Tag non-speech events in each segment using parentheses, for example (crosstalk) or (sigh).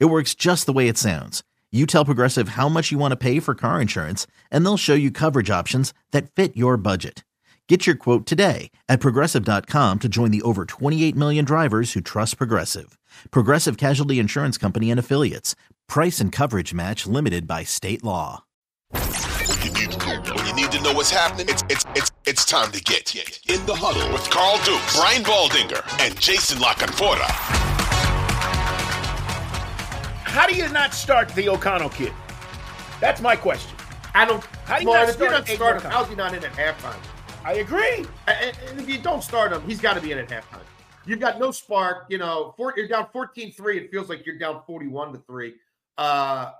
It works just the way it sounds. You tell Progressive how much you want to pay for car insurance, and they'll show you coverage options that fit your budget. Get your quote today at progressive.com to join the over 28 million drivers who trust Progressive. Progressive Casualty Insurance Company and Affiliates. Price and coverage match limited by state law. When you need to know, what's happening, it's it's it's it's time to get in the huddle with Carl Dukes, Brian Baldinger, and Jason La Canfora. How do you not start the O'Connell kid? That's my question. I don't. How do you well, not if you start don't start him, how's he not in at halftime? I agree. And, and if you don't start him, he's got to be in at halftime. You've got no spark. You know, four, you're down 14-3. It feels like you're down 41 to three. Uh,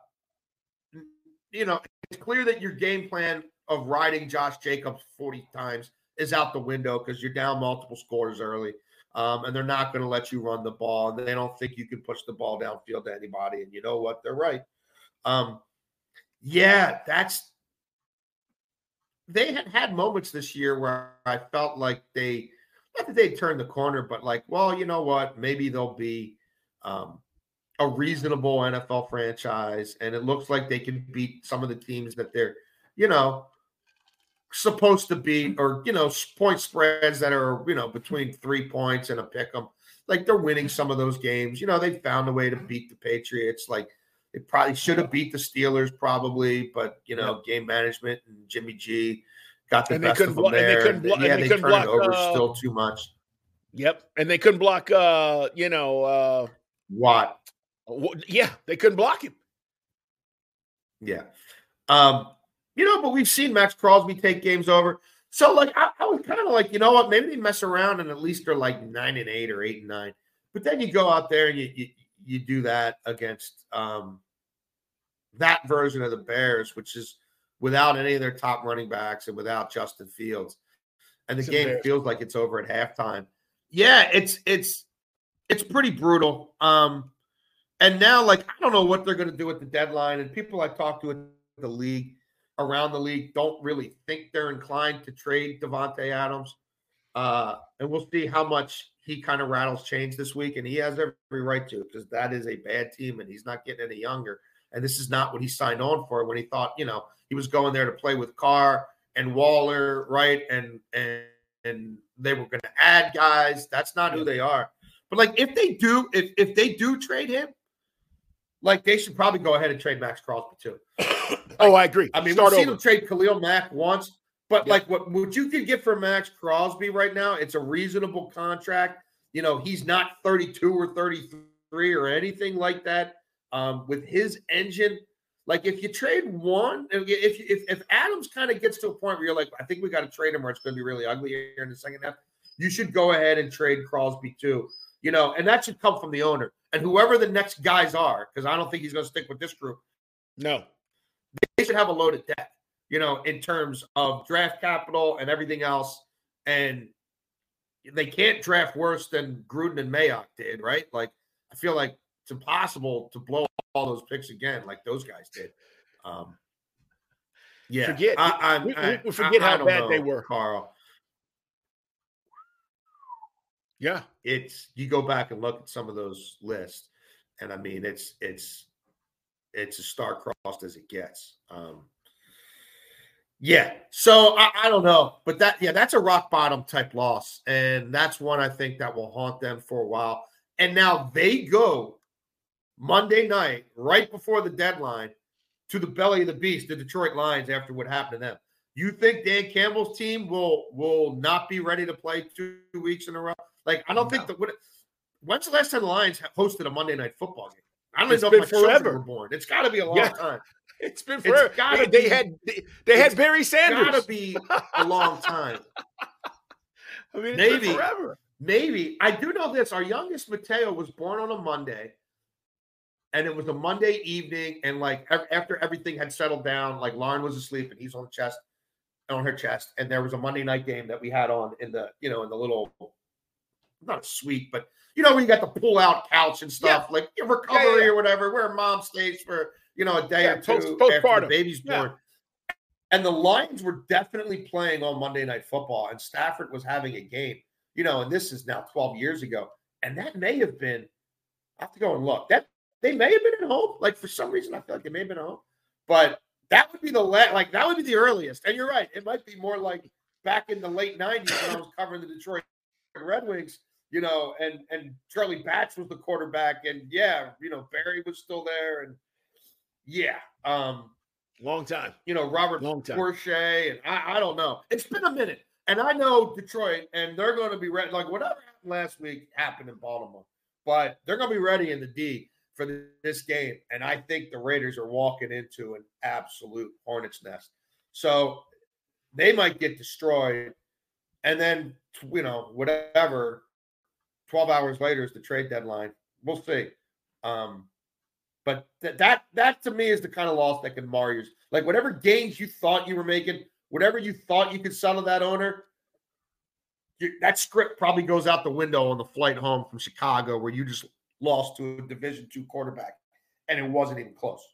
you know, it's clear that your game plan of riding Josh Jacobs 40 times is out the window because you're down multiple scores early. Um, and they're not going to let you run the ball. And they don't think you can push the ball downfield to anybody. And you know what? They're right. Um, yeah, that's they had had moments this year where I felt like they not that they turned the corner, but like, well, you know what? Maybe they'll be um, a reasonable NFL franchise, and it looks like they can beat some of the teams that they're, you know, supposed to beat, or you know, point spreads that are you know between three points and a pick 'em. Like they're winning some of those games. You know, they found a way to beat the Patriots. Like they probably should have beat the Steelers, probably, but you know, game management and Jimmy G got the And best of them blo- and they there. couldn't blo- and yeah, they they, couldn't turned block, over uh, still too much. Yep. And they couldn't block. Uh, you know. Uh, Watt, wh- yeah, they couldn't block him. yeah. Um, you know, but we've seen Maxx Crosby take games over. So, like, I, I was kind of like, you know what? Maybe they mess around and at least they're like nine and eight or eight and nine. But then you go out there and you you, you do that against um, that version of the Bears, which is without any of their top running backs and without Justin Fields, and the It's game feels like it's over at halftime. Yeah, it's it's it's pretty brutal. Um, and now, like, I don't know what they're going to do at the deadline. And people I talk to in the league, around the league, don't really think they're inclined to trade Davante Adams. Uh, and we'll see how much he kind of rattles change this week. And he has every right to because that is a bad team and he's not getting any younger. And this is not what he signed on for when he thought, you know, he was going there to play with Carr and Waller, right? And and and they were going to add guys. That's not who they are. But like if they do, if if they do trade him, like they should probably go ahead and trade Maxx Crosby too. (coughs) Oh, I agree. I mean, Start we've seen over. him trade Khalil Mack once, but Yeah. like what what you could get for Maxx Crosby right now, it's a reasonable contract. You know, he's not 32 or 33 or anything like that. Um, with his engine, like if you trade one, if if if, if Adams kind of gets to a point where you're like, I think we got to trade him, or it's going to be really ugly here in the second half. You should go ahead and trade Crosby too. You know, and that should come from the owner and whoever the next guys are, because I don't think he's going to stick with this group No. they should have a loaded deck, you know, in terms of draft capital and everything else. And they can't draft worse than Gruden and Mayock did, right? Like, I feel like it's impossible to blow all those picks again, like those guys did. Um, yeah, Forget- I, I, we- we- I- we forget how bad they were. Carl. Yeah. It's you go back and look at some of those lists, and I mean it's it's it's as star crossed as it gets. Um, yeah, so I, I don't know, but that yeah, that's a rock bottom type loss, and that's one I think that will haunt them for a while. And now they go Monday night, right before the deadline, to the belly of the beast, the Detroit Lions, after what happened to them. You think Dan Campbell's team will will not be ready to play two weeks in a row? Like, I don't think that. What, when's the last time the Lions hosted a Monday night football game? I don't It's know if my children forever. were born. It's got to be a long Yeah. time. (laughs) It's been It's forever. gotta they be- had they, they had it's Barry Sanders. Got to be a long (laughs) time. I mean, it's maybe. been forever. Maybe I do know this. Our youngest Mateo was born on a Monday, and it was a Monday evening. And like after everything had settled down, like Lauren was asleep and he's on the chest, on her chest, and there was a Monday night game that we had on in the you know in the little not a suite, but you know when you got the pull out couch and stuff, like your recovery yeah. or whatever, where mom stays for you know a day Yeah, or two post- after the baby's Yeah. born. And the Lions were definitely playing on Monday Night Football, and Stafford was having a game. You know, and this is now 12 years ago. And that may have been, I have to go and look. That they may have been at home. Like for some reason, I feel like they may have been at home. But that would be the la- like that would be the earliest. And you're right, it might be more like back in the late 90s when I was covering the Detroit Red Wings, you know, and and Charlie Batch was the quarterback, and yeah, you know, Barry was still there, and yeah, um, Long time. you know, Robert Long time. Porcher, and I, I don't know. It's been a minute. And I know Detroit, and they're going to be ready. Like whatever happened last week happened in Baltimore, but they're going to be ready in the D for this game. And I think the Raiders are walking into an absolute hornet's nest. So they might get destroyed. And then, you know, whatever, 12 hours later is the trade deadline. We'll see. Um, but th- that that to me is the kind of loss that can mar yours. Like whatever gains you thought you were making, whatever you thought you could sell to that owner, you, that script probably goes out the window on the flight home from Chicago, where you just lost to a Division two quarterback, and it wasn't even close.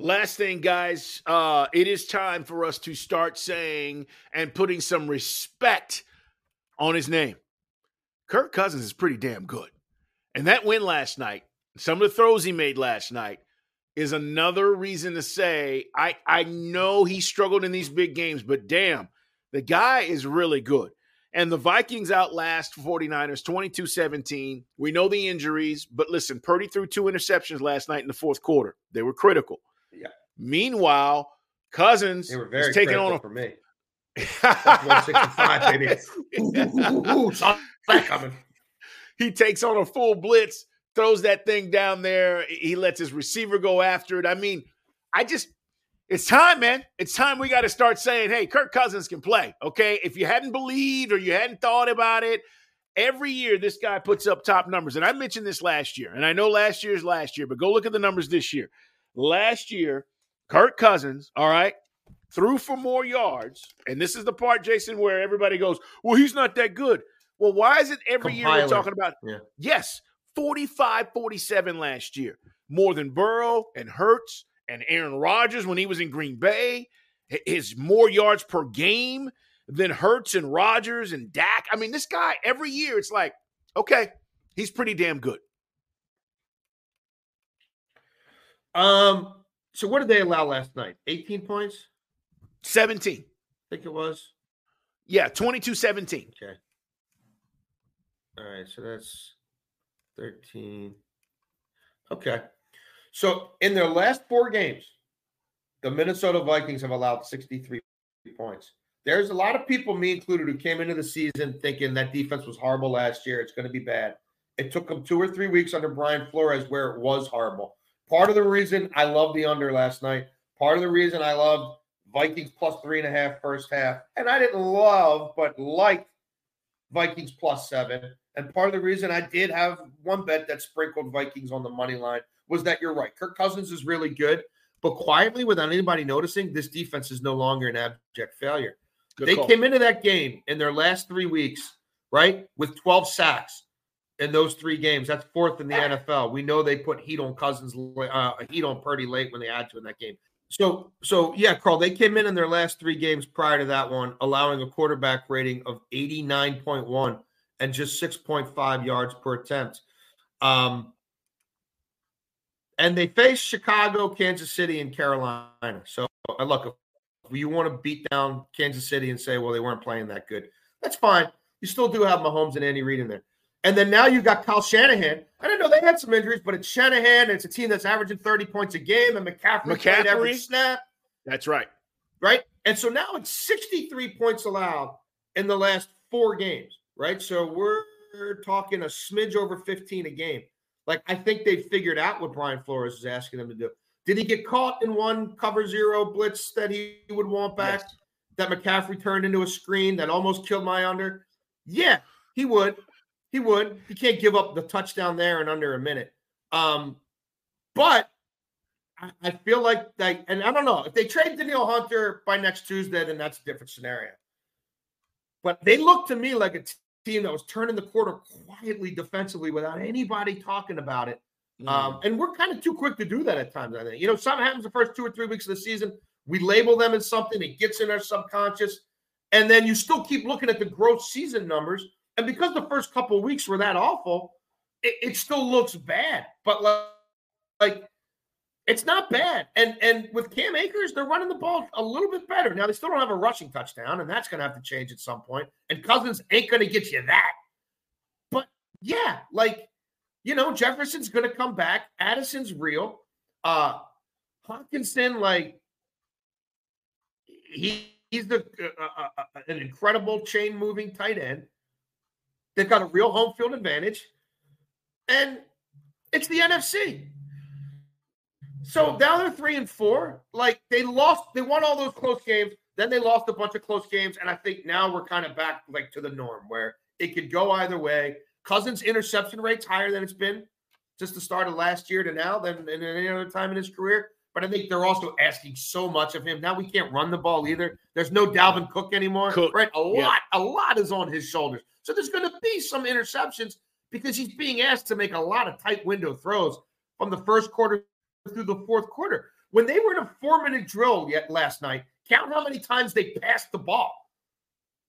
Last thing, guys, uh, it is time for us to start saying and putting some respect on his name. Kirk Cousins is pretty damn good. And that win last night, some of the throws he made last night, is another reason to say I, I know he struggled in these big games, but damn, the guy is really good. And the Vikings outlast 49ers 22 17. We know the injuries, but listen, Purdy threw two interceptions last night in the fourth quarter. They were critical. Yeah. Meanwhile, Cousins They were very is taking on a for me. That's 165, baby. (laughs) Ooh, ooh, ooh, that coming. he takes on a full blitz, throws that thing down there. He lets his receiver go after it. I mean, I just, it's time, man. It's time we got to start saying, hey, Kirk Cousins can play. Okay. If you hadn't believed or you hadn't thought about it, every year this guy puts up top numbers. And I mentioned this last year, and I know last year's last year, but go look at the numbers this year. Last year, Kirk Cousins, all right, threw for more yards. And this is the part, Jason, where everybody goes, well, he's not that good. Well, why is it every year we're talking about? Yeah. Yes, 45 47 last year. More than Burrow and Hurts and Aaron Rodgers when he was in Green Bay. His more yards per game than Hurts and Rodgers and Dak. I mean, this guy, every year, it's like, okay, he's pretty damn good. Um, so what did they allow last night? 18 points? 17. I think it was. Yeah, 22 17. Okay. All right, so that's 13. Okay. So in their last four games, the Minnesota Vikings have allowed 63 points. There's a lot of people, me included, who came into the season thinking that defense was horrible last year. It's going to be bad. It took them two or three weeks under Brian Flores where it was horrible. Part of the reason I love the under last night, part of the reason I loved Vikings plus three and a half first half, and I didn't love, but like Vikings plus seven. And part of the reason I did have one bet that sprinkled Vikings on the money line was that you're right. Kirk Cousins is really good, but quietly, without anybody noticing, this defense is no longer an abject failure. Good they call. came into that game in their last three weeks, right, with 12 sacks in those three games. That's fourth in the NFL. We know they put heat on Cousins, uh, heat on Purdy late when they had to in that game. So, so yeah, Carl, they came in in their last three games prior to that one, allowing a quarterback rating of 89.1 and just 6.5 yards per attempt. Um, and they faced Chicago, Kansas City, and Carolina. So, uh, look, if you want to beat down Kansas City and say, well, they weren't playing that good, that's fine. You still do have Mahomes and Andy Reid in there. And then now you've got Kyle Shanahan. I don't know they had some injuries, but it's Shanahan. And it's a team that's averaging 30 points a game, and McCaffrey, played every McCaffrey? snap, That's right. right? And so now it's 63 points allowed in the last four games, right? So we're talking a smidge over 15 a game. Like I think they figured out what Brian Flores is asking them to do. Did he get caught in one cover zero blitz that he would want back? Yes. That McCaffrey turned into a screen that almost killed my under? Yeah, he would. He would. He can't give up the touchdown there in under a minute. Um, but I, I feel like like, and I don't know if they trade Danielle Hunter by next Tuesday, then that's a different scenario. But they look to me like a team that was turning the quarter quietly defensively without anybody talking about it. Mm. Um, and we're kind of too quick to do that at times. I think you know something happens the first two or three weeks of the season. We label them as something. It gets in our subconscious, and then you still keep looking at the gross season numbers. And because the first couple weeks were that awful, it, it still looks bad. But like, like it's not bad. And and with Cam Akers, they're running the ball a little bit better. Now they still don't have a rushing touchdown, and that's going to have to change at some point. And Cousins ain't going to get you that. But yeah, like you know, Jefferson's going to come back. Addison's real. Uh Hockenson, like he he's the uh, uh, uh, an incredible chain moving tight end. They've got a real home field advantage, and it's the NFC. So now they're three and four. Like they lost, they won all those close games. Then they lost a bunch of close games, and I think now we're kind of back like to the norm where it could go either way. Cousins' interception rate's higher than it's been just the start of last year to now than in any other time in his career. But I think they're also asking so much of him. Now we can't run the ball either. There's no Dalvin Cook anymore. Cook, Right? A yeah. lot, a lot is on his shoulders. So there's going to be some interceptions because he's being asked to make a lot of tight window throws from the first quarter through the fourth quarter. When they were in a four minute drill yet last night, count how many times they passed the ball.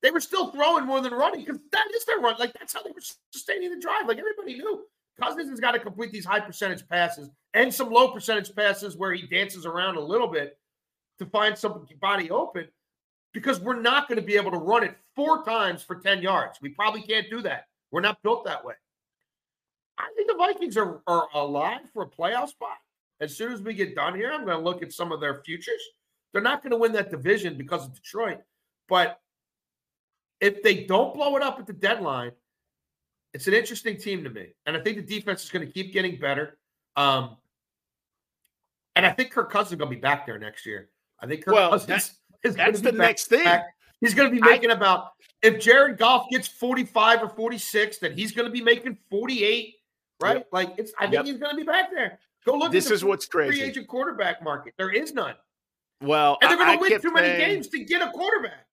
They were still throwing more than running because that is their run. Like that's how they were sustaining the drive. Like everybody knew, Cousins has got to complete these high percentage passes and some low percentage passes where he dances around a little bit to find somebody open because we're not going to be able to run it four times for 10 yards. We probably can't do that. We're not built that way. I think the Vikings are, are alive for a playoff spot. As soon as we get done here, I'm going to look at some of their futures. They're not going to win that division because of Detroit. But if they don't blow it up at the deadline, it's an interesting team to me. And I think the defense is going to keep getting better. Um, and I think Kirk Cousins is going to be back there next year. I think Kirk Well, Cousins (laughs) that's- is going That's to be the back- next thing. back. He's going to be I- making about if Jared Goff gets 45 or 46, then he's going to be making 48, right? Yep. Like it's I think Yep. he's going to be back there. Go look This at the is what's crazy. free agent quarterback market. There is none. Well, And they're going to win too many saying- games to get a quarterback.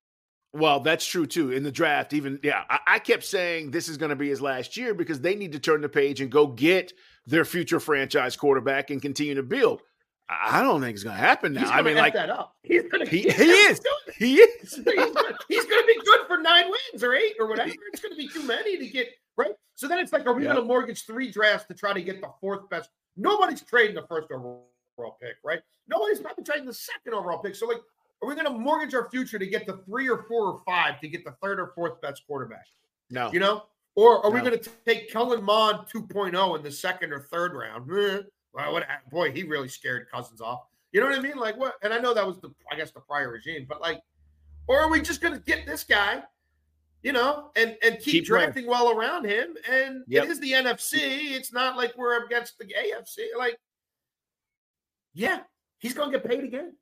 Well, that's true too. In the draft, even yeah, I, I kept saying this is going to be his last year because they need to turn the page and go get their future franchise quarterback and continue to build. I don't think it's going to happen now. I mean, like that up. He's going to he, he is, he is. he's going to be good for nine wins or eight or whatever. It's going to be too many to get right. So then it's like, are we Yeah. going to mortgage three drafts to try to get the fourth best? Nobody's trading the first overall pick, right? Nobody's probably trading the second overall pick. So like, are we going to mortgage our future to get the three or four or five to get the third or fourth best quarterback? No, You know, or are we going to take Kellen Mond 2.0 in the second or third round? (laughs) Well, what, boy, he really scared Cousins off. You know what I mean? Like what? And I know that was the, I guess, the prior regime, but like, or are we just going to get this guy? You know, and and keep, Keep drafting well around him. And Yep. it is the NFC. It's not like we're against the AFC. Like, Yeah, he's going to get paid again.